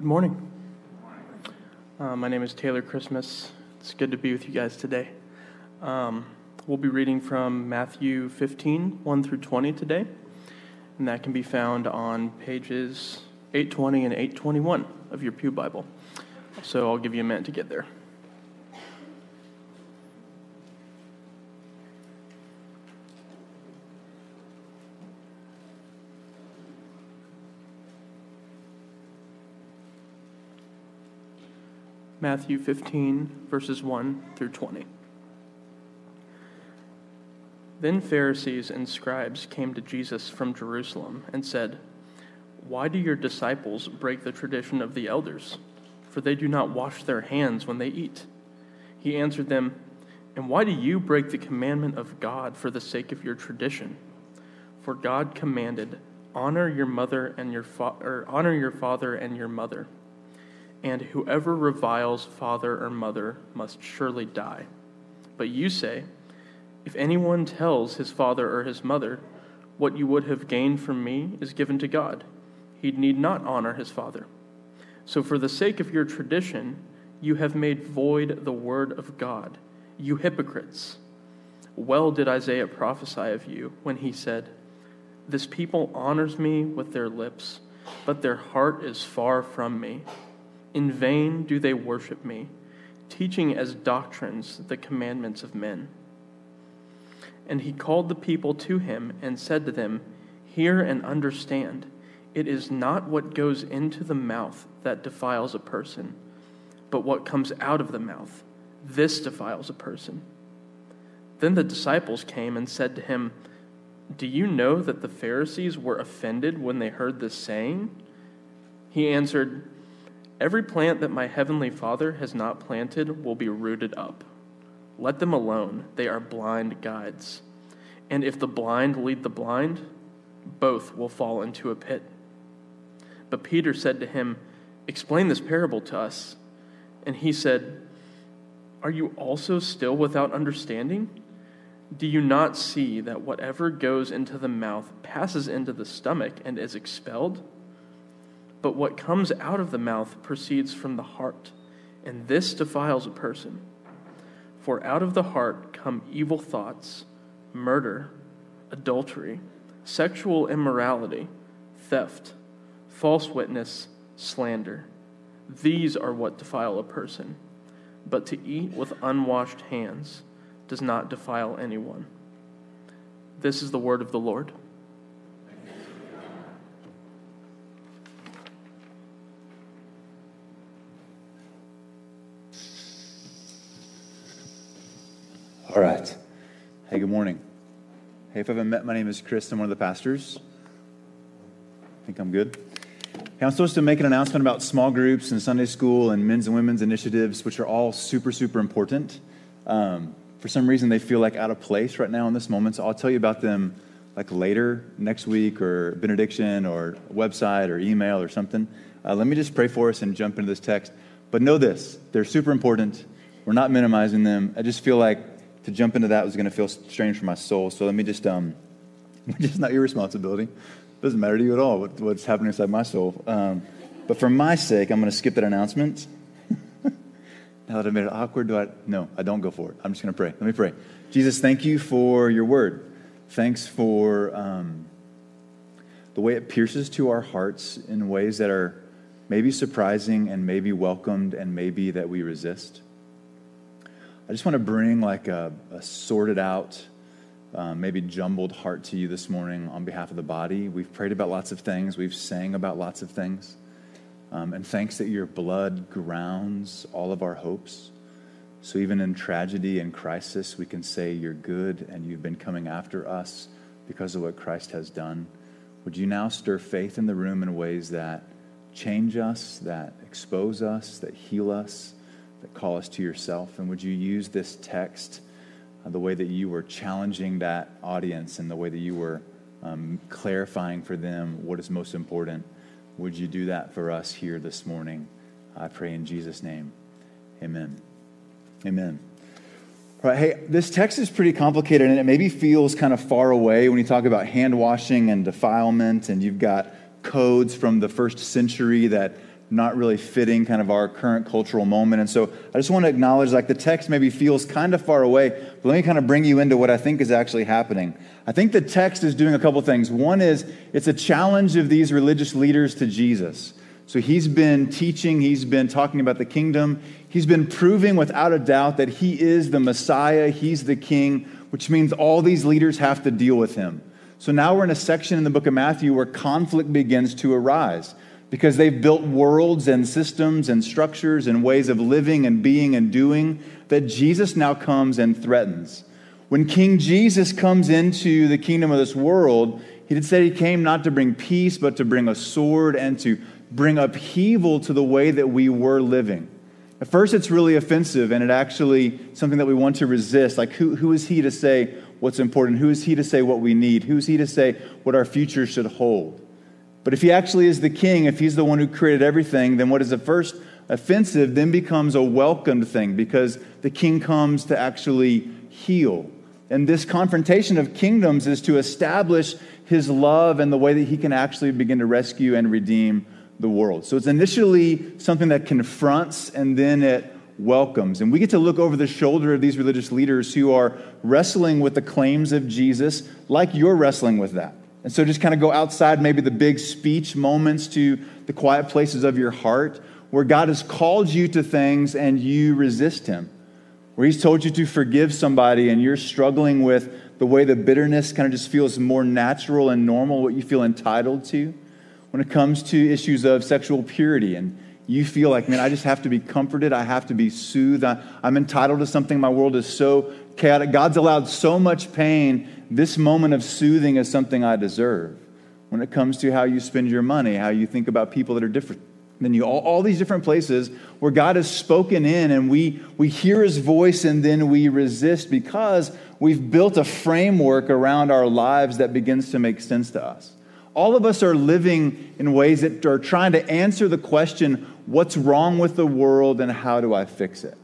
Good morning. Uh, my name is Taylor Christmas. It's good to be with you guys today. Um, we'll be reading from Matthew 15, 1 through 20 today, and that can be found on pages 820 and 821 of your Pew Bible. So I'll give you a minute to get there. Matthew 15, verses 1 through 20. Then Pharisees and scribes came to Jesus from Jerusalem and said, Why do your disciples break the tradition of the elders? For they do not wash their hands when they eat. He answered them, And why do you break the commandment of God for the sake of your tradition? For God commanded, Honor your mother and your fa- or honor your father and your mother and whoever reviles father or mother must surely die. But you say, If anyone tells his father or his mother, What you would have gained from me is given to God, he need not honor his father. So, for the sake of your tradition, you have made void the word of God, you hypocrites. Well did Isaiah prophesy of you when he said, This people honors me with their lips, but their heart is far from me. In vain do they worship me, teaching as doctrines the commandments of men. And he called the people to him and said to them, Hear and understand. It is not what goes into the mouth that defiles a person, but what comes out of the mouth. This defiles a person. Then the disciples came and said to him, Do you know that the Pharisees were offended when they heard this saying? He answered, Every plant that my heavenly Father has not planted will be rooted up. Let them alone, they are blind guides. And if the blind lead the blind, both will fall into a pit. But Peter said to him, Explain this parable to us. And he said, Are you also still without understanding? Do you not see that whatever goes into the mouth passes into the stomach and is expelled? But what comes out of the mouth proceeds from the heart, and this defiles a person. For out of the heart come evil thoughts, murder, adultery, sexual immorality, theft, false witness, slander. These are what defile a person. But to eat with unwashed hands does not defile anyone. This is the word of the Lord. All right. Hey, good morning. Hey, if I haven't met, my name is Chris. I'm one of the pastors. I think I'm good. Hey, I'm supposed to make an announcement about small groups and Sunday school and men's and women's initiatives, which are all super, super important. Um, for some reason, they feel like out of place right now in this moment. So I'll tell you about them like later next week or benediction or website or email or something. Uh, let me just pray for us and jump into this text. But know this they're super important. We're not minimizing them. I just feel like to jump into that was going to feel strange for my soul. So let me just, um, just not your responsibility. It doesn't matter to you at all what, what's happening inside my soul. Um, but for my sake, I'm going to skip that announcement. now that I made it awkward, do I? No, I don't go for it. I'm just going to pray. Let me pray. Jesus, thank you for your word. Thanks for um, the way it pierces to our hearts in ways that are maybe surprising and maybe welcomed and maybe that we resist. I just want to bring like a, a sorted out, um, maybe jumbled heart to you this morning on behalf of the body. We've prayed about lots of things, we've sang about lots of things. Um, and thanks that your blood grounds all of our hopes. So even in tragedy and crisis, we can say you're good and you've been coming after us because of what Christ has done. Would you now stir faith in the room in ways that change us, that expose us, that heal us? That call us to yourself. And would you use this text uh, the way that you were challenging that audience and the way that you were um, clarifying for them what is most important? Would you do that for us here this morning? I pray in Jesus' name. Amen. Amen. Hey, this text is pretty complicated and it maybe feels kind of far away when you talk about hand washing and defilement, and you've got codes from the first century that not really fitting kind of our current cultural moment. And so I just want to acknowledge like the text maybe feels kind of far away, but let me kind of bring you into what I think is actually happening. I think the text is doing a couple things. One is it's a challenge of these religious leaders to Jesus. So he's been teaching, he's been talking about the kingdom, he's been proving without a doubt that he is the Messiah, he's the king, which means all these leaders have to deal with him. So now we're in a section in the book of Matthew where conflict begins to arise because they've built worlds and systems and structures and ways of living and being and doing that Jesus now comes and threatens. When King Jesus comes into the kingdom of this world, he did say he came not to bring peace, but to bring a sword and to bring upheaval to the way that we were living. At first, it's really offensive, and it actually something that we want to resist. Like, who, who is he to say what's important? Who is he to say what we need? Who is he to say what our future should hold? But if he actually is the king, if he's the one who created everything, then what is at first offensive then becomes a welcomed thing because the king comes to actually heal. And this confrontation of kingdoms is to establish his love and the way that he can actually begin to rescue and redeem the world. So it's initially something that confronts and then it welcomes. And we get to look over the shoulder of these religious leaders who are wrestling with the claims of Jesus like you're wrestling with that. And so just kind of go outside maybe the big speech moments to the quiet places of your heart where God has called you to things and you resist Him. Where He's told you to forgive somebody and you're struggling with the way the bitterness kind of just feels more natural and normal, what you feel entitled to. When it comes to issues of sexual purity and you feel like, man, I just have to be comforted. I have to be soothed. I, am entitled to something. My world is so chaotic. God's allowed so much pain this moment of soothing is something I deserve. When it comes to how you spend your money, how you think about people that are different than you, all, all these different places where God has spoken in and we, we hear his voice and then we resist because we've built a framework around our lives that begins to make sense to us. All of us are living in ways that are trying to answer the question what's wrong with the world and how do I fix it?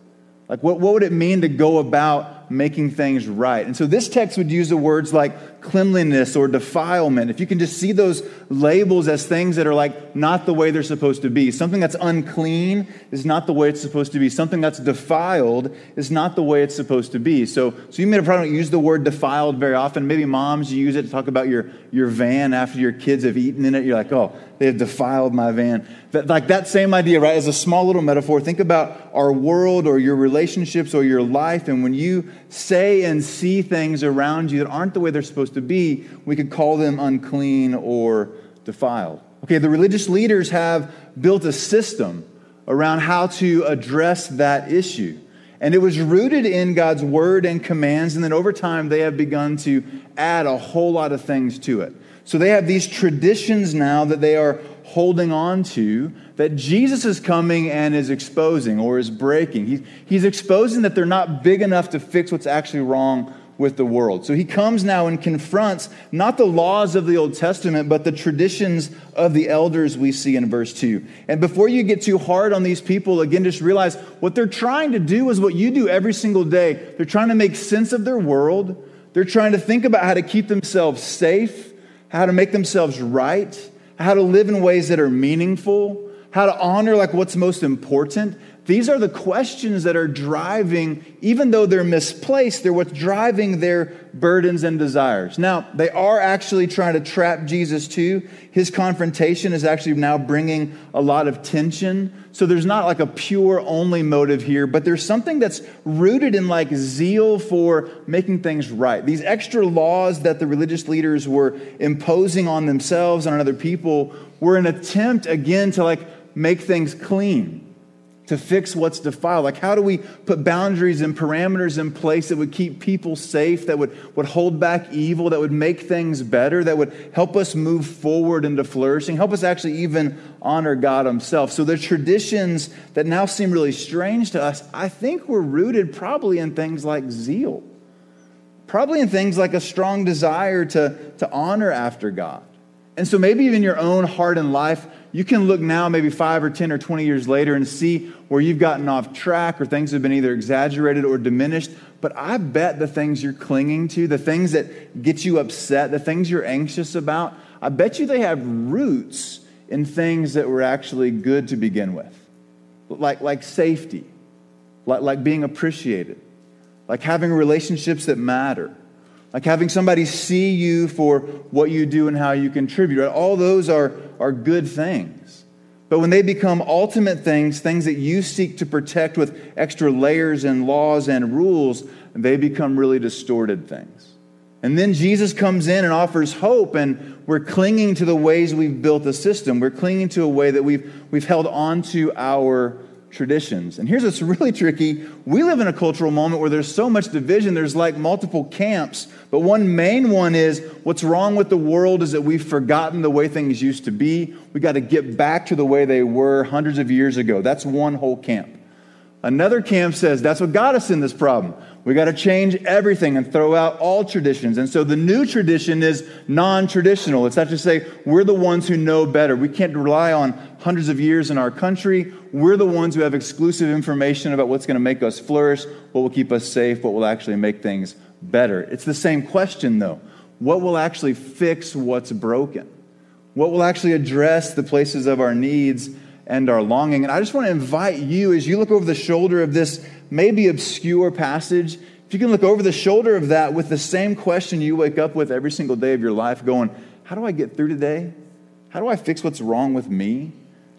Like, what, what would it mean to go about making things right? And so this text would use the words like cleanliness or defilement. If you can just see those labels as things that are like not the way they're supposed to be. Something that's unclean is not the way it's supposed to be. Something that's defiled is not the way it's supposed to be. So, so you may have probably use the word defiled very often. Maybe moms, you use it to talk about your, your van after your kids have eaten in it. You're like, oh, they have defiled my van. That, like that same idea, right? As a small little metaphor, think about our world or your relationships or your life. And when you say and see things around you that aren't the way they're supposed to be, we could call them unclean or defiled. Okay, the religious leaders have built a system around how to address that issue. And it was rooted in God's word and commands, and then over time they have begun to add a whole lot of things to it. So they have these traditions now that they are holding on to that Jesus is coming and is exposing or is breaking. He, he's exposing that they're not big enough to fix what's actually wrong with the world. So he comes now and confronts not the laws of the Old Testament, but the traditions of the elders we see in verse 2. And before you get too hard on these people, again, just realize what they're trying to do is what you do every single day. They're trying to make sense of their world, they're trying to think about how to keep themselves safe, how to make themselves right, how to live in ways that are meaningful, how to honor like what's most important. These are the questions that are driving, even though they're misplaced, they're what's driving their burdens and desires. Now, they are actually trying to trap Jesus too. His confrontation is actually now bringing a lot of tension. So there's not like a pure only motive here, but there's something that's rooted in like zeal for making things right. These extra laws that the religious leaders were imposing on themselves and on other people were an attempt again to like make things clean to fix what's defiled? Like, how do we put boundaries and parameters in place that would keep people safe, that would, would hold back evil, that would make things better, that would help us move forward into flourishing, help us actually even honor God Himself? So, the traditions that now seem really strange to us, I think were rooted probably in things like zeal, probably in things like a strong desire to, to honor after God. And so, maybe even your own heart and life, you can look now, maybe five or 10 or 20 years later, and see where you've gotten off track or things have been either exaggerated or diminished. But I bet the things you're clinging to, the things that get you upset, the things you're anxious about, I bet you they have roots in things that were actually good to begin with, like, like safety, like, like being appreciated, like having relationships that matter, like having somebody see you for what you do and how you contribute. Right? All those are, are good things. But when they become ultimate things, things that you seek to protect with extra layers and laws and rules, they become really distorted things. And then Jesus comes in and offers hope, and we're clinging to the ways we've built the system. We're clinging to a way that we've, we've held on to our traditions. And here's what's really tricky we live in a cultural moment where there's so much division, there's like multiple camps. But one main one is what's wrong with the world is that we've forgotten the way things used to be. We got to get back to the way they were hundreds of years ago. That's one whole camp. Another camp says that's what got us in this problem. We got to change everything and throw out all traditions. And so the new tradition is non traditional. It's not to say we're the ones who know better. We can't rely on hundreds of years in our country. We're the ones who have exclusive information about what's going to make us flourish, what will keep us safe, what will actually make things better. It's the same question, though. What will actually fix what's broken? What will actually address the places of our needs and our longing? And I just want to invite you, as you look over the shoulder of this maybe obscure passage, if you can look over the shoulder of that with the same question you wake up with every single day of your life, going, How do I get through today? How do I fix what's wrong with me?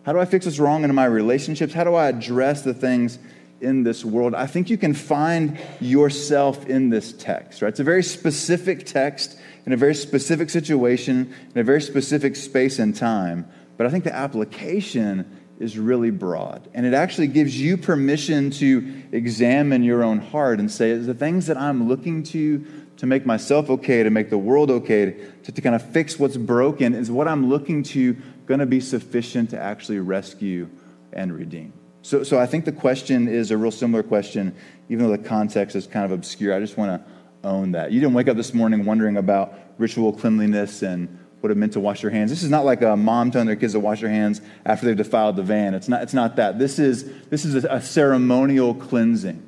How do I fix what's wrong in my relationships? How do I address the things in this world? I think you can find yourself in this text, right? It's a very specific text in a very specific situation, in a very specific space and time. But I think the application is really broad. And it actually gives you permission to examine your own heart and say, is the things that I'm looking to to make myself okay, to make the world okay, to, to kind of fix what's broken, is what I'm looking to going to be sufficient to actually rescue and redeem? So, so I think the question is a real similar question, even though the context is kind of obscure. I just want to own that. You didn't wake up this morning wondering about ritual cleanliness and what it meant to wash your hands. This is not like a mom telling their kids to wash their hands after they've defiled the van. It's not, it's not that. This is, this is a, a ceremonial cleansing,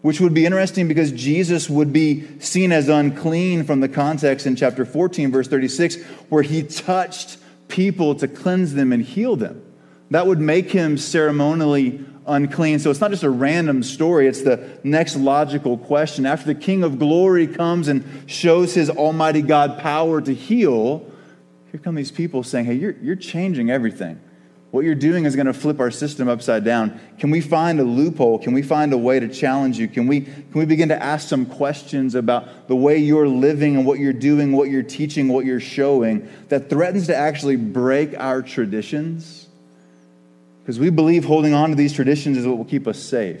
which would be interesting because Jesus would be seen as unclean from the context in chapter 14, verse 36, where he touched people to cleanse them and heal them. That would make him ceremonially unclean. So it's not just a random story, it's the next logical question. After the King of Glory comes and shows his Almighty God power to heal, here come these people saying, Hey, you're, you're changing everything. What you're doing is going to flip our system upside down. Can we find a loophole? Can we find a way to challenge you? Can we, can we begin to ask some questions about the way you're living and what you're doing, what you're teaching, what you're showing that threatens to actually break our traditions? Because we believe holding on to these traditions is what will keep us safe.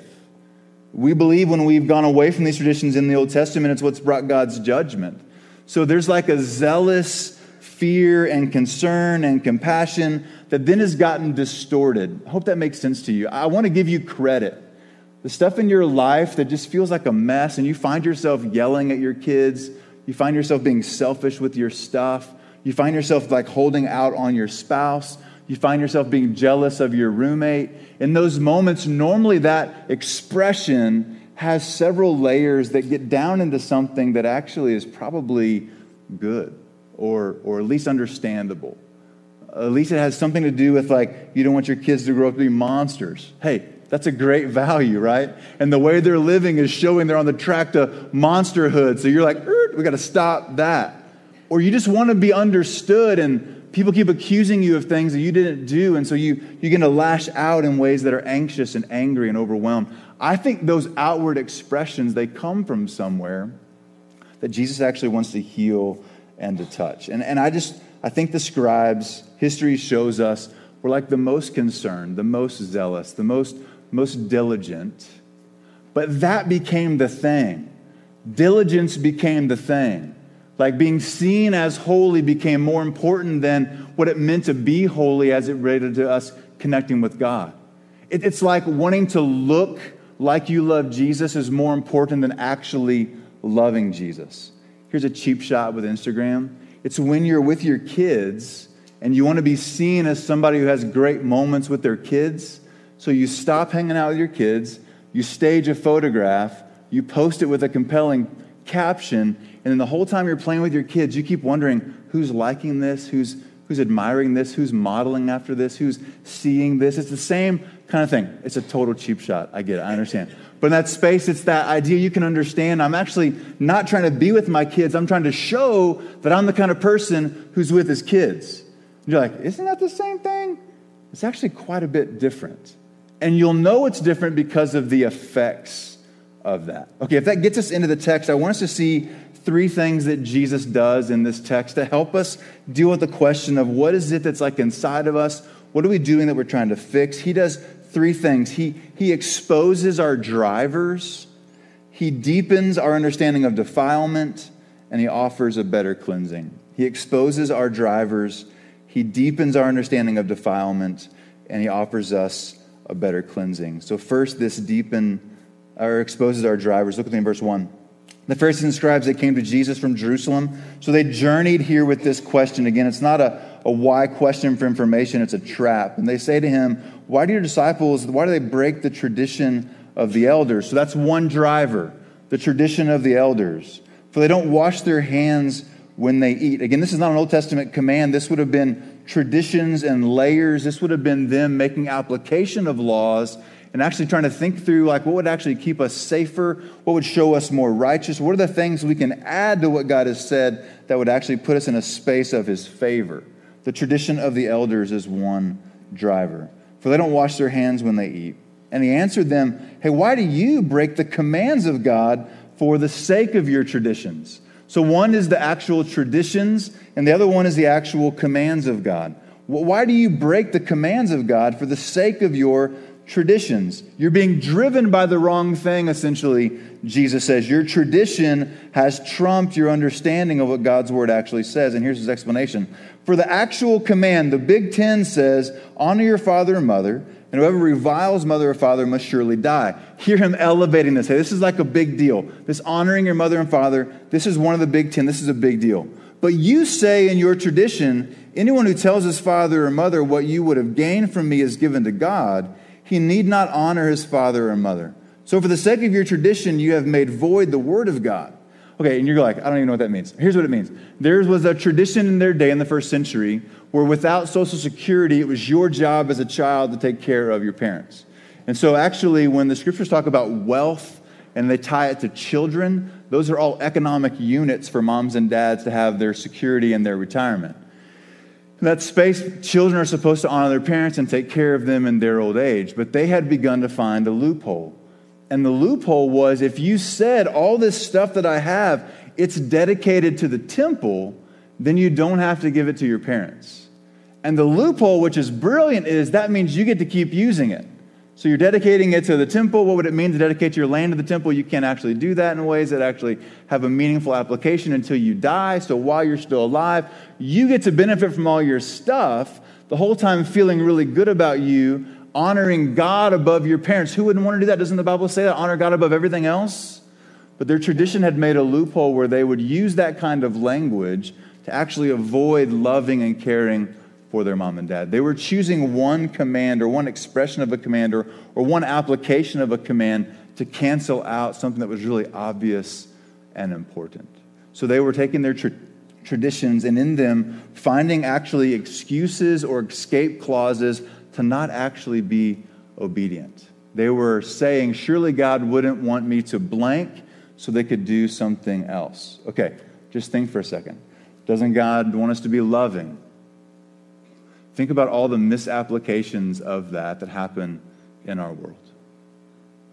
We believe when we've gone away from these traditions in the Old Testament, it's what's brought God's judgment. So there's like a zealous fear and concern and compassion that then has gotten distorted. I hope that makes sense to you. I want to give you credit. The stuff in your life that just feels like a mess, and you find yourself yelling at your kids, you find yourself being selfish with your stuff, you find yourself like holding out on your spouse, you find yourself being jealous of your roommate. In those moments, normally that expression has several layers that get down into something that actually is probably good or, or at least understandable. At least it has something to do with like, you don't want your kids to grow up to be monsters. Hey, that's a great value, right? And the way they're living is showing they're on the track to monsterhood. So you're like, we got to stop that. Or you just want to be understood and people keep accusing you of things that you didn't do. And so you, you're going to lash out in ways that are anxious and angry and overwhelmed. I think those outward expressions, they come from somewhere that Jesus actually wants to heal and to touch. And, and I just, I think the scribes, history shows us, were like the most concerned, the most zealous, the most, most diligent. But that became the thing. Diligence became the thing. Like being seen as holy became more important than what it meant to be holy as it related to us connecting with God. It, it's like wanting to look like you love Jesus is more important than actually loving Jesus. Here's a cheap shot with Instagram. It's when you're with your kids and you want to be seen as somebody who has great moments with their kids. So you stop hanging out with your kids, you stage a photograph, you post it with a compelling caption, and then the whole time you're playing with your kids, you keep wondering who's liking this, who's Who's admiring this? Who's modeling after this? Who's seeing this? It's the same kind of thing. It's a total cheap shot. I get it. I understand. But in that space, it's that idea you can understand. I'm actually not trying to be with my kids. I'm trying to show that I'm the kind of person who's with his kids. And you're like, isn't that the same thing? It's actually quite a bit different. And you'll know it's different because of the effects of that. Okay, if that gets us into the text, I want us to see three things that Jesus does in this text to help us deal with the question of what is it that's like inside of us? What are we doing that we're trying to fix? He does three things. He, he exposes our drivers, he deepens our understanding of defilement, and he offers a better cleansing. He exposes our drivers, he deepens our understanding of defilement, and he offers us a better cleansing. So, first, this deepen or exposes our drivers. Look at me in verse 1. The Pharisees and scribes, they came to Jesus from Jerusalem. So they journeyed here with this question. Again, it's not a, a why question for information, it's a trap. And they say to him, Why do your disciples, why do they break the tradition of the elders? So that's one driver, the tradition of the elders. For they don't wash their hands when they eat. Again, this is not an Old Testament command. This would have been traditions and layers. This would have been them making application of laws and actually trying to think through like what would actually keep us safer, what would show us more righteous, what are the things we can add to what God has said that would actually put us in a space of his favor. The tradition of the elders is one driver. For they don't wash their hands when they eat. And he answered them, Hey, why do you break the commands of God for the sake of your traditions? So one is the actual traditions, and the other one is the actual commands of God. Why do you break the commands of God for the sake of your traditions. You're being driven by the wrong thing, essentially, Jesus says. Your tradition has trumped your understanding of what God's word actually says. And here's his explanation. For the actual command, the Big Ten says, honor your father and mother, and whoever reviles mother or father must surely die. Hear him elevating this. Hey, this is like a big deal. This honoring your mother and father, this is one of the Big Ten. This is a big deal. But you say in your tradition, anyone who tells his father or mother what you would have gained from me is given to God he need not honor his father or mother. So, for the sake of your tradition, you have made void the word of God. Okay, and you're like, I don't even know what that means. Here's what it means there was a tradition in their day in the first century where without Social Security, it was your job as a child to take care of your parents. And so, actually, when the scriptures talk about wealth and they tie it to children, those are all economic units for moms and dads to have their security and their retirement. In that space, children are supposed to honor their parents and take care of them in their old age, but they had begun to find a loophole. And the loophole was if you said, All this stuff that I have, it's dedicated to the temple, then you don't have to give it to your parents. And the loophole, which is brilliant, is that means you get to keep using it. So you're dedicating it to the temple. What would it mean to dedicate your land to the temple? You can't actually do that in ways that actually have a meaningful application until you die. So while you're still alive, you get to benefit from all your stuff the whole time feeling really good about you, honoring God above your parents. Who wouldn't want to do that? Doesn't the Bible say that? Honor God above everything else? But their tradition had made a loophole where they would use that kind of language to actually avoid loving and caring for their mom and dad. They were choosing one command or one expression of a command or, or one application of a command to cancel out something that was really obvious and important. So they were taking their tra- traditions and in them finding actually excuses or escape clauses to not actually be obedient. They were saying, Surely God wouldn't want me to blank so they could do something else. Okay, just think for a second. Doesn't God want us to be loving? Think about all the misapplications of that that happen in our world.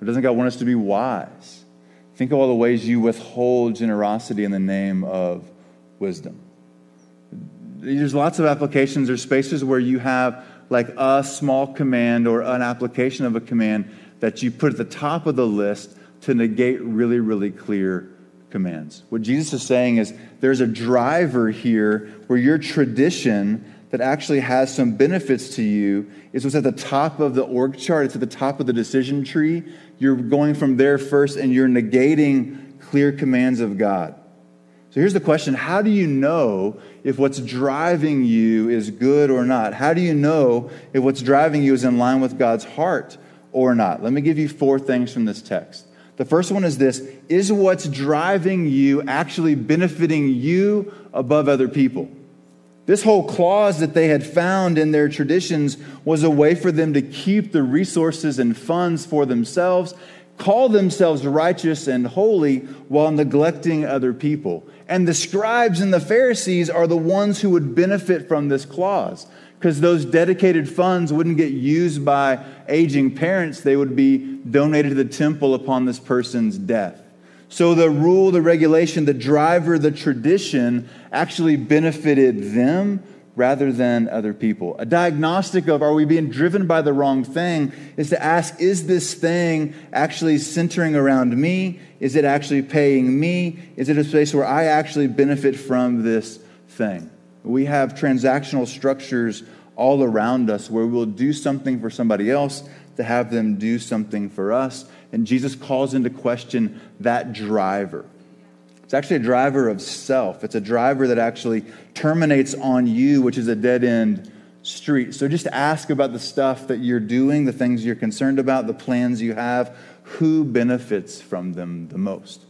Or doesn't God want us to be wise? Think of all the ways you withhold generosity in the name of wisdom. There's lots of applications or spaces where you have like a small command or an application of a command that you put at the top of the list to negate really, really clear commands. What Jesus is saying is there's a driver here where your tradition that actually has some benefits to you is what's at the top of the org chart. It's at the top of the decision tree. You're going from there first and you're negating clear commands of God. So here's the question How do you know if what's driving you is good or not? How do you know if what's driving you is in line with God's heart or not? Let me give you four things from this text. The first one is this Is what's driving you actually benefiting you above other people? This whole clause that they had found in their traditions was a way for them to keep the resources and funds for themselves, call themselves righteous and holy while neglecting other people. And the scribes and the Pharisees are the ones who would benefit from this clause because those dedicated funds wouldn't get used by aging parents, they would be donated to the temple upon this person's death. So the rule, the regulation, the driver, the tradition actually benefited them rather than other people. A diagnostic of are we being driven by the wrong thing is to ask is this thing actually centering around me? Is it actually paying me? Is it a space where I actually benefit from this thing? We have transactional structures all around us where we'll do something for somebody else to have them do something for us. And Jesus calls into question that driver. It's actually a driver of self, it's a driver that actually terminates on you, which is a dead end street. So just ask about the stuff that you're doing, the things you're concerned about, the plans you have. Who benefits from them the most?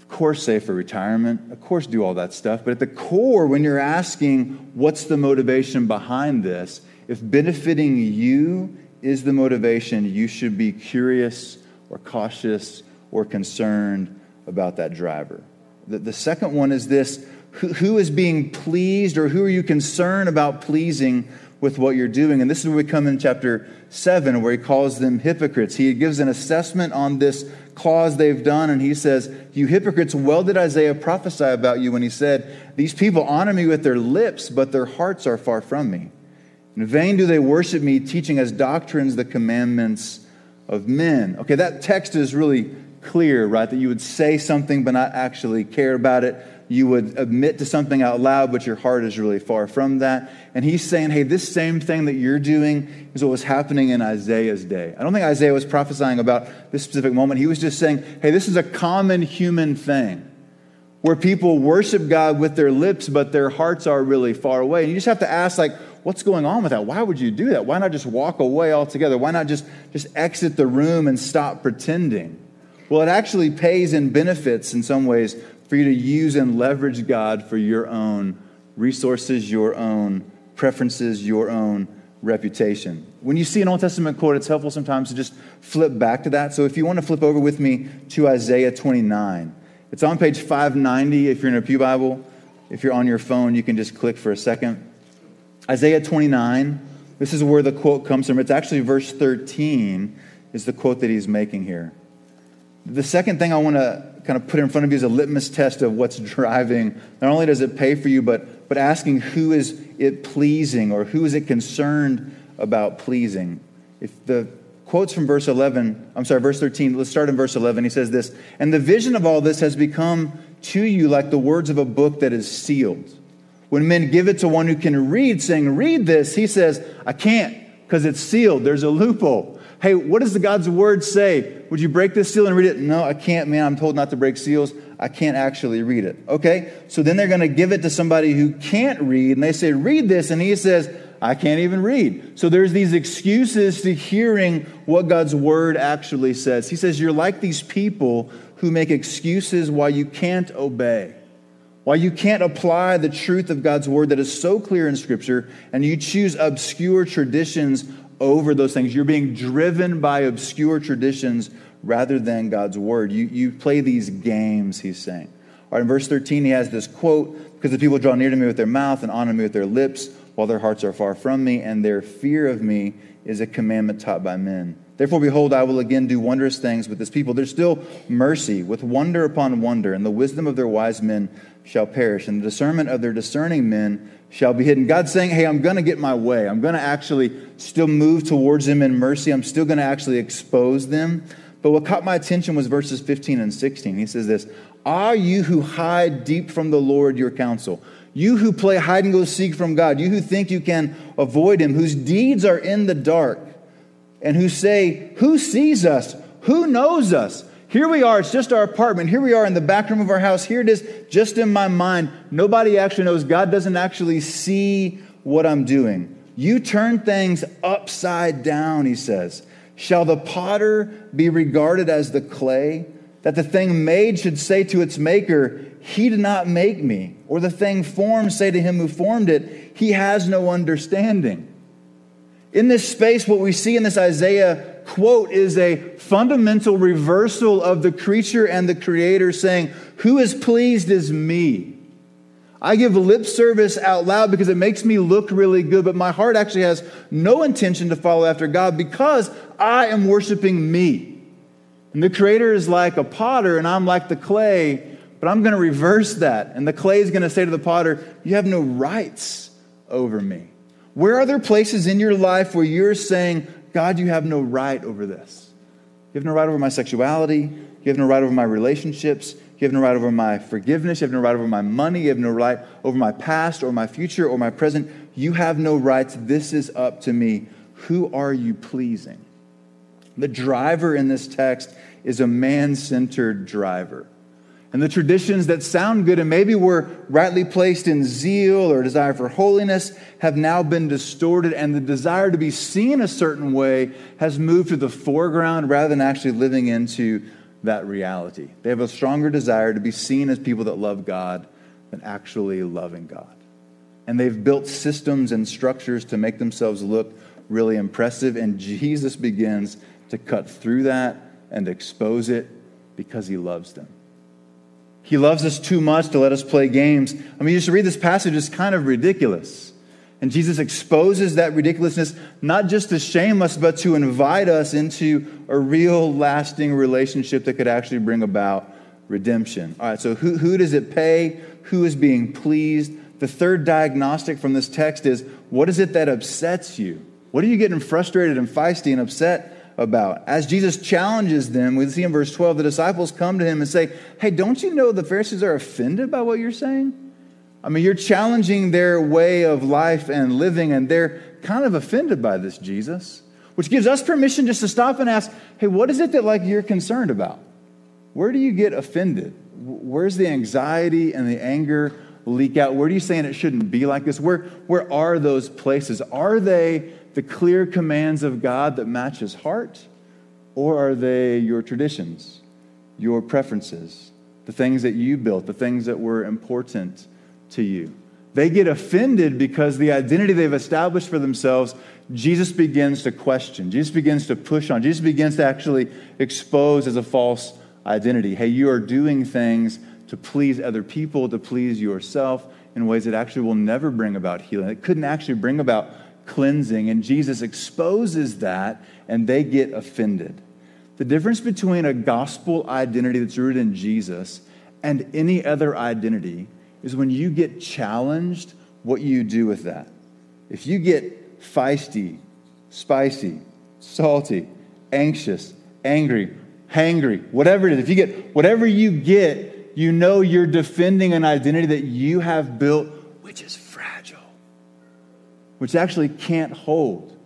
Of course, save for retirement. Of course, do all that stuff. But at the core, when you're asking what's the motivation behind this, if benefiting you is the motivation, you should be curious or cautious or concerned about that driver. The, the second one is this who, who is being pleased or who are you concerned about pleasing with what you're doing? And this is where we come in chapter 7, where he calls them hypocrites. He gives an assessment on this clause they've done, and he says, You hypocrites, well did Isaiah prophesy about you when he said, These people honor me with their lips, but their hearts are far from me. In vain do they worship me, teaching as doctrines the commandments of men. Okay, that text is really clear, right? That you would say something but not actually care about it you would admit to something out loud, but your heart is really far from that. And he's saying, hey, this same thing that you're doing is what was happening in Isaiah's day. I don't think Isaiah was prophesying about this specific moment. He was just saying, hey, this is a common human thing where people worship God with their lips, but their hearts are really far away. And you just have to ask, like, what's going on with that? Why would you do that? Why not just walk away altogether? Why not just, just exit the room and stop pretending? Well, it actually pays and benefits in some ways for you to use and leverage God for your own resources, your own preferences, your own reputation. When you see an Old Testament quote, it's helpful sometimes to just flip back to that. So if you want to flip over with me to Isaiah 29, it's on page 590 if you're in a Pew Bible. If you're on your phone, you can just click for a second. Isaiah 29, this is where the quote comes from. It's actually verse 13 is the quote that he's making here. The second thing I want to kind of put in front of you is a litmus test of what's driving. Not only does it pay for you, but, but asking who is it pleasing or who is it concerned about pleasing. If the quotes from verse 11, I'm sorry, verse 13, let's start in verse 11. He says this And the vision of all this has become to you like the words of a book that is sealed. When men give it to one who can read, saying, Read this, he says, I can't because it's sealed. There's a loophole. Hey, what does the God's word say? Would you break this seal and read it? No, I can't, man. I'm told not to break seals. I can't actually read it. Okay? So then they're going to give it to somebody who can't read, and they say, Read this. And he says, I can't even read. So there's these excuses to hearing what God's word actually says. He says, You're like these people who make excuses why you can't obey, why you can't apply the truth of God's word that is so clear in Scripture, and you choose obscure traditions over those things. You're being driven by obscure traditions rather than God's word. You, you play these games, he's saying. All right, in verse 13, he has this quote because the people draw near to me with their mouth and honor me with their lips, while their hearts are far from me, and their fear of me is a commandment taught by men. Therefore, behold, I will again do wondrous things with this people. There's still mercy, with wonder upon wonder, and the wisdom of their wise men shall perish, and the discernment of their discerning men shall be hidden. God's saying, hey, I'm going to get my way. I'm going to actually still move towards them in mercy. I'm still going to actually expose them. But what caught my attention was verses 15 and 16. He says this Are you who hide deep from the Lord your counsel? You who play hide and go seek from God, you who think you can avoid him, whose deeds are in the dark, and who say, Who sees us? Who knows us? Here we are, it's just our apartment. Here we are in the back room of our house. Here it is, just in my mind. Nobody actually knows. God doesn't actually see what I'm doing. You turn things upside down, he says. Shall the potter be regarded as the clay? that the thing made should say to its maker, He did not make me, or the thing formed say to him who formed it, He has no understanding. In this space, what we see in this Isaiah quote is a fundamental reversal of the creature and the creator saying, Who is pleased is me. I give lip service out loud because it makes me look really good, but my heart actually has no intention to follow after God because I am worshiping me. And the creator is like a potter, and I'm like the clay, but I'm going to reverse that. And the clay is going to say to the potter, You have no rights over me. Where are there places in your life where you're saying, God, you have no right over this? You have no right over my sexuality. You have no right over my relationships. You have no right over my forgiveness. You have no right over my money. You have no right over my past or my future or my present. You have no rights. This is up to me. Who are you pleasing? The driver in this text is a man centered driver. And the traditions that sound good and maybe were rightly placed in zeal or desire for holiness have now been distorted, and the desire to be seen a certain way has moved to the foreground rather than actually living into that reality. They have a stronger desire to be seen as people that love God than actually loving God. And they've built systems and structures to make themselves look really impressive, and Jesus begins to cut through that and expose it because he loves them. He loves us too much to let us play games. I mean, you just read this passage, it's kind of ridiculous. And Jesus exposes that ridiculousness, not just to shame us, but to invite us into a real, lasting relationship that could actually bring about redemption. All right, so who, who does it pay? Who is being pleased? The third diagnostic from this text is what is it that upsets you? What are you getting frustrated and feisty and upset about. As Jesus challenges them, we see in verse 12, the disciples come to him and say, Hey, don't you know the Pharisees are offended by what you're saying? I mean, you're challenging their way of life and living, and they're kind of offended by this, Jesus. Which gives us permission just to stop and ask, hey, what is it that like you're concerned about? Where do you get offended? Where's the anxiety and the anger leak out? Where are you saying it shouldn't be like this? Where, where are those places? Are they the clear commands of God that match his heart? Or are they your traditions, your preferences, the things that you built, the things that were important to you? They get offended because the identity they've established for themselves, Jesus begins to question. Jesus begins to push on. Jesus begins to actually expose as a false identity. Hey, you are doing things to please other people, to please yourself in ways that actually will never bring about healing. It couldn't actually bring about cleansing, and Jesus exposes that, and they get offended. The difference between a gospel identity that's rooted in Jesus and any other identity is when you get challenged, what you do with that. If you get feisty, spicy, salty, anxious, angry, hangry, whatever it is, if you get whatever you get, you know you're defending an identity that you have built, which is which actually can't hold.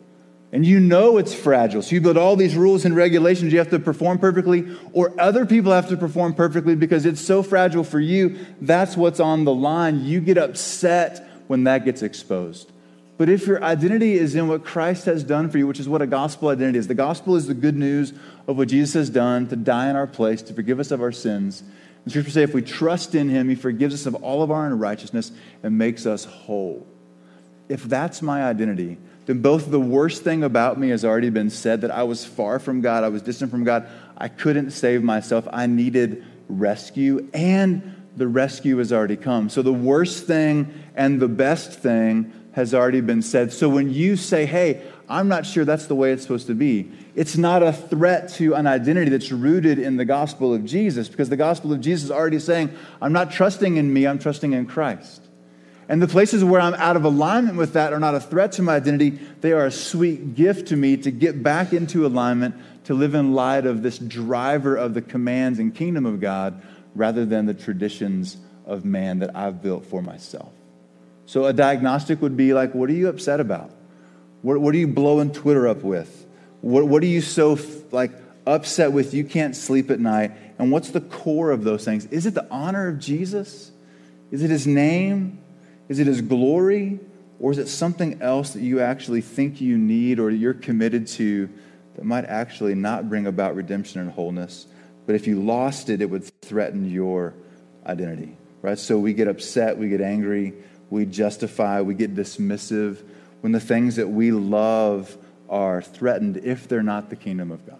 And you know it's fragile. So you build all these rules and regulations. You have to perform perfectly, or other people have to perform perfectly because it's so fragile for you. That's what's on the line. You get upset when that gets exposed. But if your identity is in what Christ has done for you, which is what a gospel identity is, the gospel is the good news of what Jesus has done to die in our place, to forgive us of our sins. The scripture say if we trust in him, he forgives us of all of our unrighteousness and makes us whole if that's my identity, then both the worst thing about me has already been said that I was far from God, I was distant from God, I couldn't save myself, I needed rescue, and the rescue has already come. So the worst thing and the best thing has already been said. So when you say, hey, I'm not sure that's the way it's supposed to be, it's not a threat to an identity that's rooted in the gospel of Jesus because the gospel of Jesus is already saying, I'm not trusting in me, I'm trusting in Christ. And the places where I'm out of alignment with that are not a threat to my identity. They are a sweet gift to me to get back into alignment, to live in light of this driver of the commands and kingdom of God rather than the traditions of man that I've built for myself. So a diagnostic would be like, what are you upset about? What, what are you blowing Twitter up with? What, what are you so like upset with you can't sleep at night? And what's the core of those things? Is it the honor of Jesus? Is it his name? Is it his glory, or is it something else that you actually think you need or you're committed to that might actually not bring about redemption and wholeness, but if you lost it, it would threaten your identity, right? So we get upset, we get angry, we justify, we get dismissive when the things that we love are threatened if they're not the kingdom of God.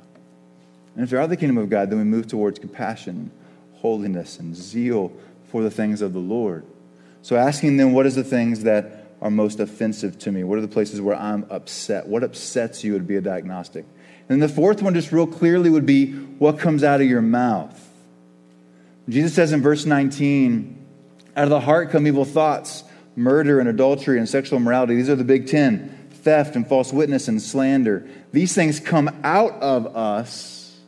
And if they are the kingdom of God, then we move towards compassion, holiness, and zeal for the things of the Lord. So asking them, what is the things that are most offensive to me? What are the places where I'm upset? What upsets you would be a diagnostic. And the fourth one, just real clearly, would be what comes out of your mouth. Jesus says in verse 19, out of the heart come evil thoughts, murder and adultery and sexual immorality. These are the big ten theft and false witness and slander. These things come out of us.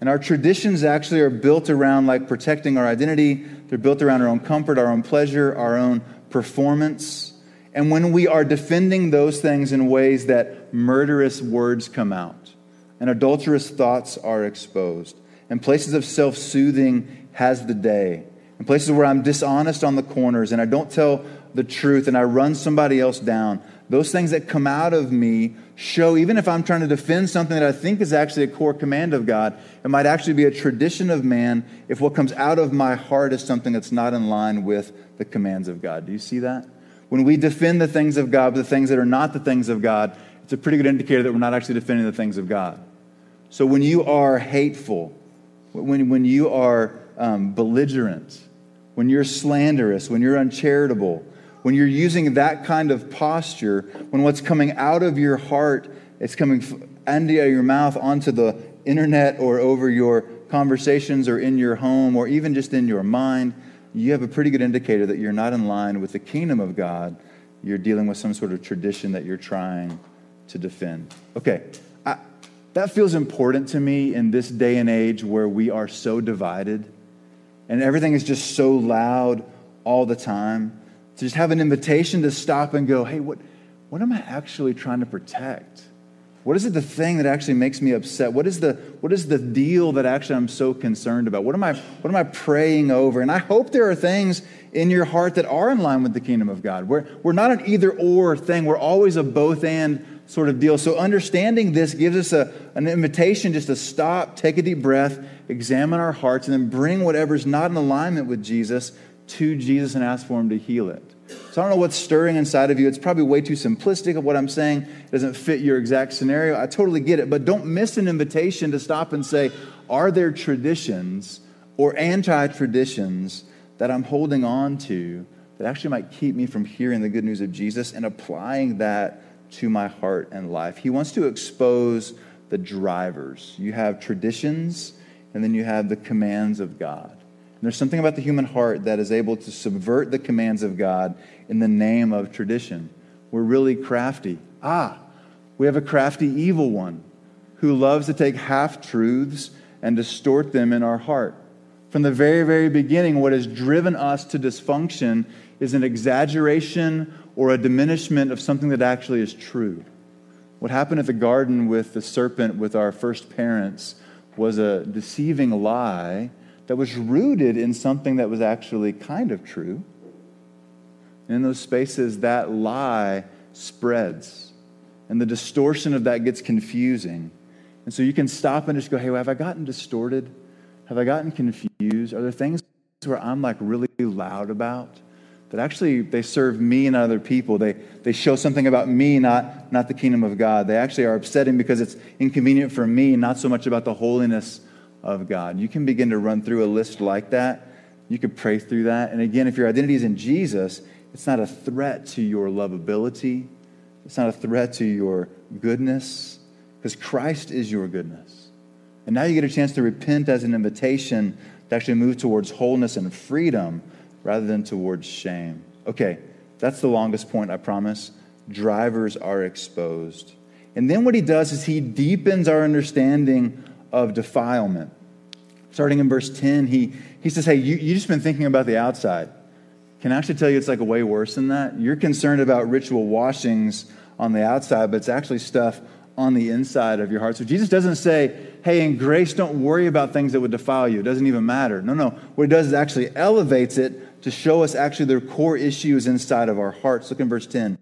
And our traditions actually are built around like protecting our identity. They're built around our own comfort, our own pleasure, our own performance. And when we are defending those things in ways that murderous words come out and adulterous thoughts are exposed, and places of self soothing has the day, and places where I'm dishonest on the corners and I don't tell the truth and I run somebody else down, those things that come out of me show, even if I'm trying to defend something that I think is actually a core command of God, it might actually be a tradition of man if what comes out of my heart is something that's not in line with the commands of God. Do you see that? When we defend the things of God, the things that are not the things of God, it's a pretty good indicator that we're not actually defending the things of God. So when you are hateful, when, when you are um, belligerent, when you're slanderous, when you're uncharitable, when you're using that kind of posture, when what's coming out of your heart is coming into your mouth onto the internet or over your conversations or in your home or even just in your mind, you have a pretty good indicator that you're not in line with the kingdom of God. You're dealing with some sort of tradition that you're trying to defend. Okay, I, that feels important to me in this day and age where we are so divided and everything is just so loud all the time to just have an invitation to stop and go, hey, what, what am I actually trying to protect? What is it the thing that actually makes me upset? What is the what is the deal that actually I'm so concerned about? What am I what am I praying over? And I hope there are things in your heart that are in line with the kingdom of God. We're, we're not an either or thing. We're always a both and sort of deal. So understanding this gives us a, an invitation just to stop, take a deep breath, examine our hearts, and then bring whatever's not in alignment with Jesus to Jesus and ask for him to heal it. So I don't know what's stirring inside of you. It's probably way too simplistic of what I'm saying. It doesn't fit your exact scenario. I totally get it. But don't miss an invitation to stop and say, are there traditions or anti traditions that I'm holding on to that actually might keep me from hearing the good news of Jesus and applying that to my heart and life? He wants to expose the drivers. You have traditions, and then you have the commands of God. And there's something about the human heart that is able to subvert the commands of God in the name of tradition. We're really crafty. Ah, we have a crafty evil one who loves to take half truths and distort them in our heart. From the very, very beginning, what has driven us to dysfunction is an exaggeration or a diminishment of something that actually is true. What happened at the garden with the serpent with our first parents was a deceiving lie that was rooted in something that was actually kind of true. And in those spaces, that lie spreads, and the distortion of that gets confusing. And so you can stop and just go, hey, have I gotten distorted? Have I gotten confused? Are there things where I'm like really loud about? That actually they serve me and other people. They, they show something about me, not, not the kingdom of God. They actually are upsetting because it's inconvenient for me, not so much about the holiness of God. You can begin to run through a list like that. You could pray through that. And again, if your identity is in Jesus, it's not a threat to your lovability, it's not a threat to your goodness, because Christ is your goodness. And now you get a chance to repent as an invitation to actually move towards wholeness and freedom rather than towards shame. Okay, that's the longest point, I promise. Drivers are exposed. And then what he does is he deepens our understanding of defilement. Starting in verse 10, he, he says, Hey, you, you just been thinking about the outside. Can I actually tell you it's like a way worse than that? You're concerned about ritual washings on the outside, but it's actually stuff on the inside of your heart. So Jesus doesn't say, hey, in grace, don't worry about things that would defile you. It doesn't even matter. No, no. What he does is actually elevates it to show us actually their core issues inside of our hearts. Look in verse 10.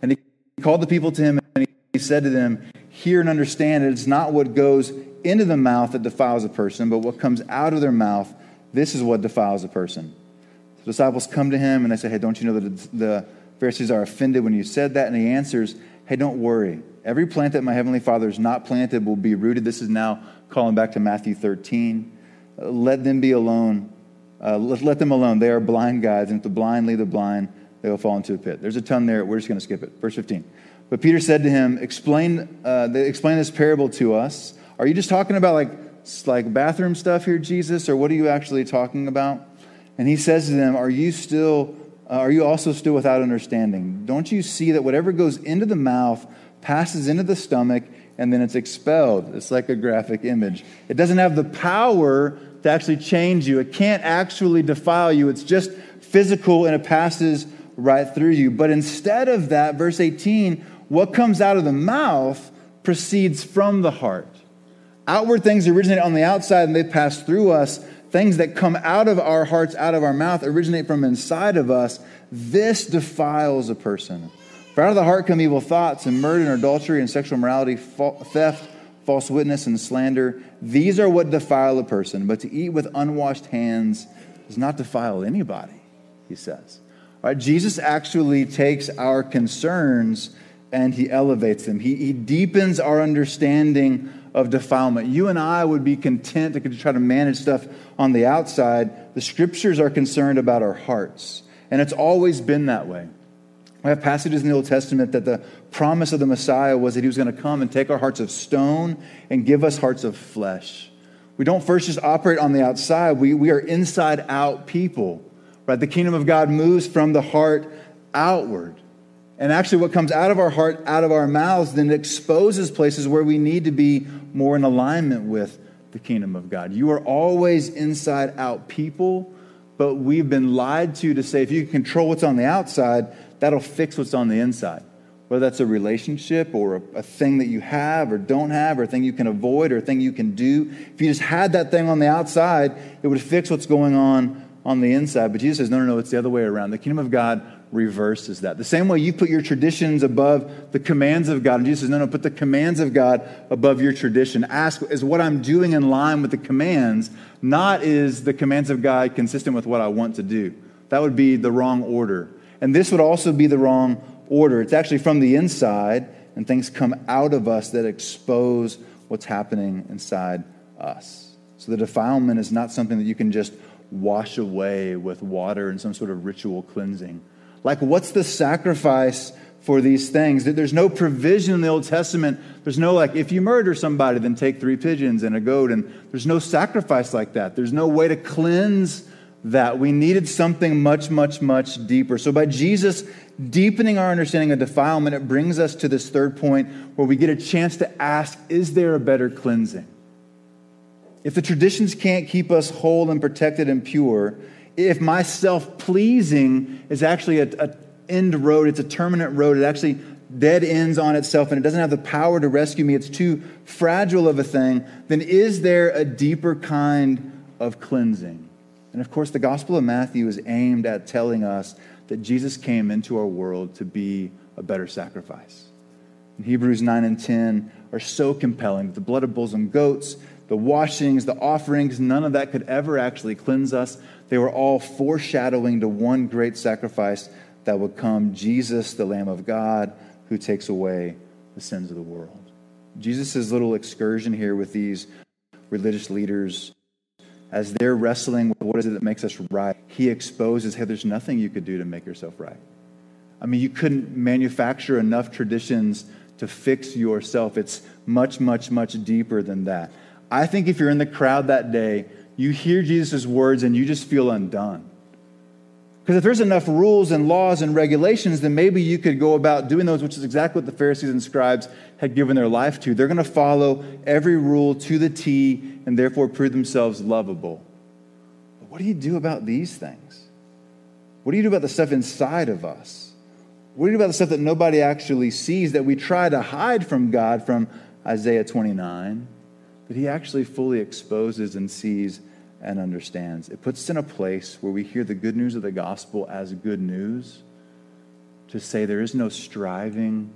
And he called the people to him and he said to them, Hear and understand, it's not what goes into the mouth that defiles a person, but what comes out of their mouth, this is what defiles a person. The disciples come to him and they say, Hey, don't you know that the Pharisees are offended when you said that? And he answers, Hey, don't worry. Every plant that my heavenly Father has not planted will be rooted. This is now calling back to Matthew 13. Let them be alone. Uh, let, let, them alone. They are blind guides, and if the blind lead the blind, they will fall into a pit. There's a ton there. We're just going to skip it. Verse 15. But Peter said to him, Explain, uh, explain this parable to us. Are you just talking about like, like bathroom stuff here, Jesus, or what are you actually talking about? And he says to them, Are you still, uh, are you also still without understanding? Don't you see that whatever goes into the mouth passes into the stomach and then it's expelled? It's like a graphic image. It doesn't have the power to actually change you, it can't actually defile you. It's just physical and it passes right through you. But instead of that, verse 18, what comes out of the mouth proceeds from the heart. Outward things originate on the outside and they pass through us things that come out of our hearts, out of our mouth, originate from inside of us, this defiles a person. For out of the heart come evil thoughts and murder and adultery and sexual morality, theft, false witness, and slander. These are what defile a person. But to eat with unwashed hands does not defile anybody, he says. All right, Jesus actually takes our concerns and he elevates them. He, he deepens our understanding of defilement. You and I would be content to try to manage stuff on the outside. The scriptures are concerned about our hearts, and it's always been that way. We have passages in the Old Testament that the promise of the Messiah was that he was going to come and take our hearts of stone and give us hearts of flesh. We don't first just operate on the outside, we, we are inside out people. Right? The kingdom of God moves from the heart outward. And actually, what comes out of our heart, out of our mouths, then exposes places where we need to be more in alignment with the kingdom of God. You are always inside out people, but we've been lied to to say if you can control what's on the outside, that'll fix what's on the inside. Whether that's a relationship or a, a, thing that you have or don't have, or a thing you can avoid or a thing you can do. If you just had that thing on the outside, it would fix what's going on on the inside. But Jesus says, no, no, no, it's the other way around. The kingdom of God reverses that. The same way you put your traditions above the commands of God. And Jesus says, no, no, put the commands of God above your tradition. Ask, is what I'm doing in line with the commands, not is the commands of God consistent with what I want to do. That would be the wrong order. And this would also be the wrong order. It's actually from the inside, and things come out of us that expose what's happening inside us. So the defilement is not something that you can just wash away with water and some sort of ritual cleansing. Like, what's the sacrifice for these things? There's no provision in the Old Testament. There's no, like, if you murder somebody, then take three pigeons and a goat. And there's no sacrifice like that. There's no way to cleanse that. We needed something much, much, much deeper. So, by Jesus deepening our understanding of defilement, it brings us to this third point where we get a chance to ask is there a better cleansing? If the traditions can't keep us whole and protected and pure, if my self pleasing is actually an end road, it's a terminant road, it actually dead ends on itself and it doesn't have the power to rescue me, it's too fragile of a thing, then is there a deeper kind of cleansing? And of course, the Gospel of Matthew is aimed at telling us that Jesus came into our world to be a better sacrifice. And Hebrews 9 and 10 are so compelling. The blood of bulls and goats, the washings, the offerings, none of that could ever actually cleanse us. They were all foreshadowing to one great sacrifice that would come Jesus, the Lamb of God, who takes away the sins of the world. Jesus' little excursion here with these religious leaders, as they're wrestling with what is it that makes us right, he exposes hey, there's nothing you could do to make yourself right. I mean, you couldn't manufacture enough traditions to fix yourself. It's much, much, much deeper than that. I think if you're in the crowd that day, you hear Jesus' words and you just feel undone. Because if there's enough rules and laws and regulations, then maybe you could go about doing those, which is exactly what the Pharisees and scribes had given their life to. They're going to follow every rule to the T and therefore prove themselves lovable. But what do you do about these things? What do you do about the stuff inside of us? What do you do about the stuff that nobody actually sees that we try to hide from God from Isaiah 29? That He actually fully exposes and sees and understands. It puts us in a place where we hear the good news of the gospel as good news to say there is no striving,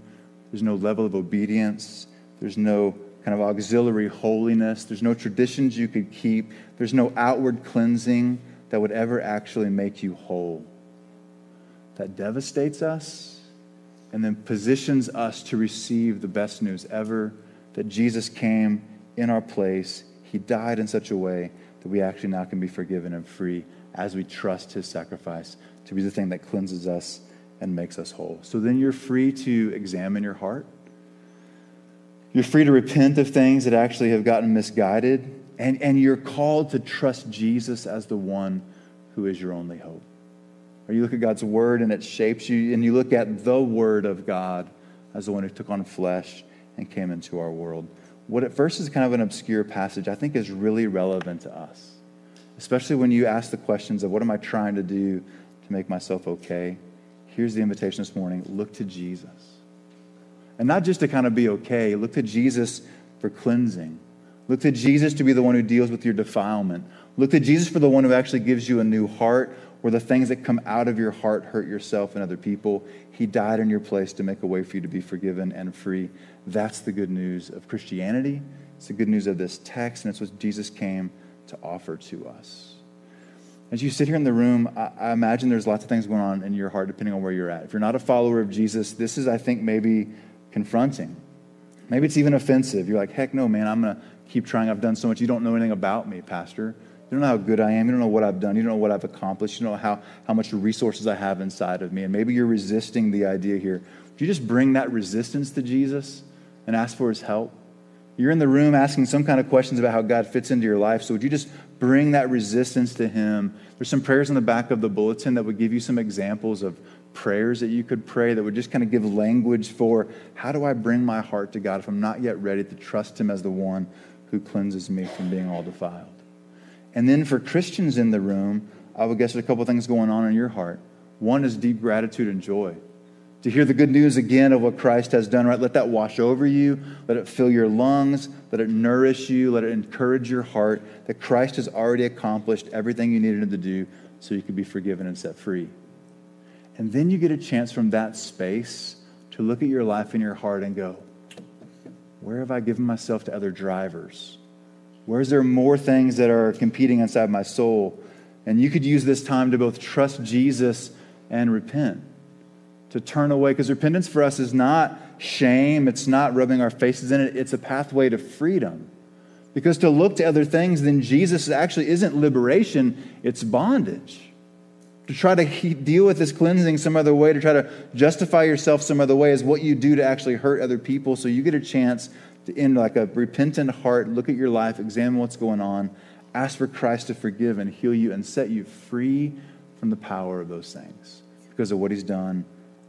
there's no level of obedience, there's no kind of auxiliary holiness. There's no traditions you could keep. There's no outward cleansing that would ever actually make you whole. That devastates us and then positions us to receive the best news ever that Jesus came in our place. He died in such a way that we actually now can be forgiven and free as we trust his sacrifice to be the thing that cleanses us and makes us whole. So then you're free to examine your heart. You're free to repent of things that actually have gotten misguided. And, and you're called to trust Jesus as the one who is your only hope. Or you look at God's word and it shapes you, and you look at the word of God as the one who took on flesh and came into our world. What at first is kind of an obscure passage, I think is really relevant to us, especially when you ask the questions of what am I trying to do to make myself okay? Here's the invitation this morning look to Jesus. And not just to kind of be okay, look to Jesus for cleansing. Look to Jesus to be the one who deals with your defilement. Look to Jesus for the one who actually gives you a new heart where the things that come out of your heart hurt yourself and other people. He died in your place to make a way for you to be forgiven and free. That's the good news of Christianity. It's the good news of this text, and it's what Jesus came to offer to us. As you sit here in the room, I, I imagine there's lots of things going on in your heart depending on where you're at. If you're not a follower of Jesus, this is, I think, maybe confronting. Maybe it's even offensive. You're like, heck no, man, I'm going to keep trying. I've done so much. You don't know anything about me, Pastor. You don't know how good I am. You don't know what I've done. You don't know what I've accomplished. You don't know how, how much resources I have inside of me. And maybe you're resisting the idea here. Would you just bring that resistance to Jesus and ask for his help? You're in the room asking some kind of questions about how God fits into your life. So would you just bring that resistance to him? There's some prayers in the back of the bulletin that would give you some examples of prayers that you could pray that would just kind of give language for how do I bring my heart to God if I'm not yet ready to trust him as the one who cleanses me from being all defiled. And then for Christians in the room, I would guess there's a couple things going on in your heart. One is deep gratitude and joy. To hear the good news again of what Christ has done, right? Let that wash over you. Let it fill your lungs. Let it nourish you. Let it encourage your heart that Christ has already accomplished everything you needed him to do so you could be forgiven and set free. And then you get a chance from that space to look at your life and your heart and go, where have I given myself to other drivers? Where is there more things that are competing inside my soul? And you could use this time to both trust Jesus and repent, to turn away. Because repentance for us is not shame, it's not rubbing our faces in it, it's a pathway to freedom. Because to look to other things than Jesus actually isn't liberation, it's bondage. To try to deal with this cleansing some other way, to try to justify yourself some other way, is what you do to actually hurt other people. So you get a chance to end like a repentant heart, look at your life, examine what's going on, ask for Christ to forgive and heal you and set you free from the power of those things because of what he's done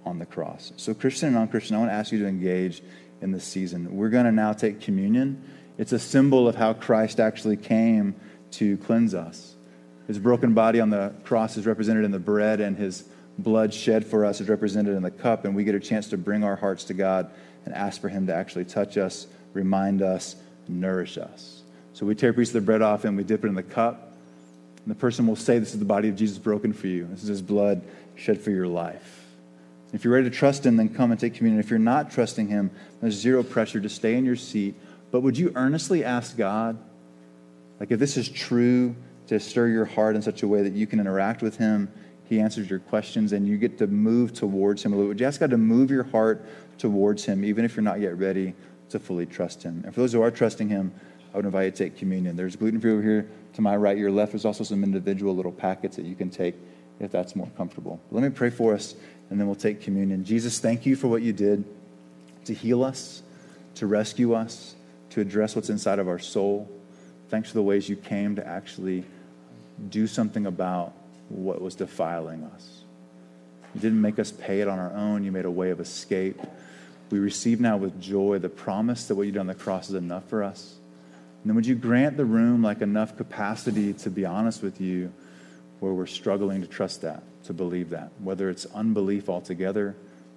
on the cross. So, Christian and non Christian, I want to ask you to engage in this season. We're going to now take communion. It's a symbol of how Christ actually came to cleanse us. His broken body on the cross is represented in the bread, and his blood shed for us is represented in the cup. And we get a chance to bring our hearts to God and ask for him to actually touch us remind us, nourish us. So we tear a piece of the bread off and we dip it in the cup. And the person will say, This is the body of Jesus broken for you. This is his blood shed for your life. If you're ready to trust him, then come and take communion. If you're not trusting him, there's zero pressure to stay in your seat. But would you earnestly ask God, like if this is true, to stir your heart in such a way that you can interact with him? He answers your questions and you get to move towards him. Would you ask God to move your heart towards him, even if you're not yet ready to fully trust Him. And for those who are trusting Him, I would invite you to take communion. There's gluten free over here to my right, your left. There's also some individual little packets that you can take if that's more comfortable. But let me pray for us, and then we'll take communion. Jesus, thank you for what you did to heal us, to rescue us, to address what's inside of our soul. Thanks for the ways you came to actually do something about what was defiling us. You didn't make us pay it on our own, you made a way of escape. We receive now with joy the promise that what you did on the cross is enough for us. And then would you grant the room like enough capacity to be honest with you where we're struggling to trust that, to believe that, whether it's unbelief altogether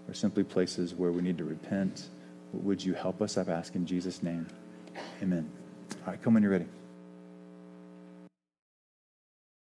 or simply places where we need to repent. Would you help us? I've asked in Jesus' name. Amen. All right, come when you're ready.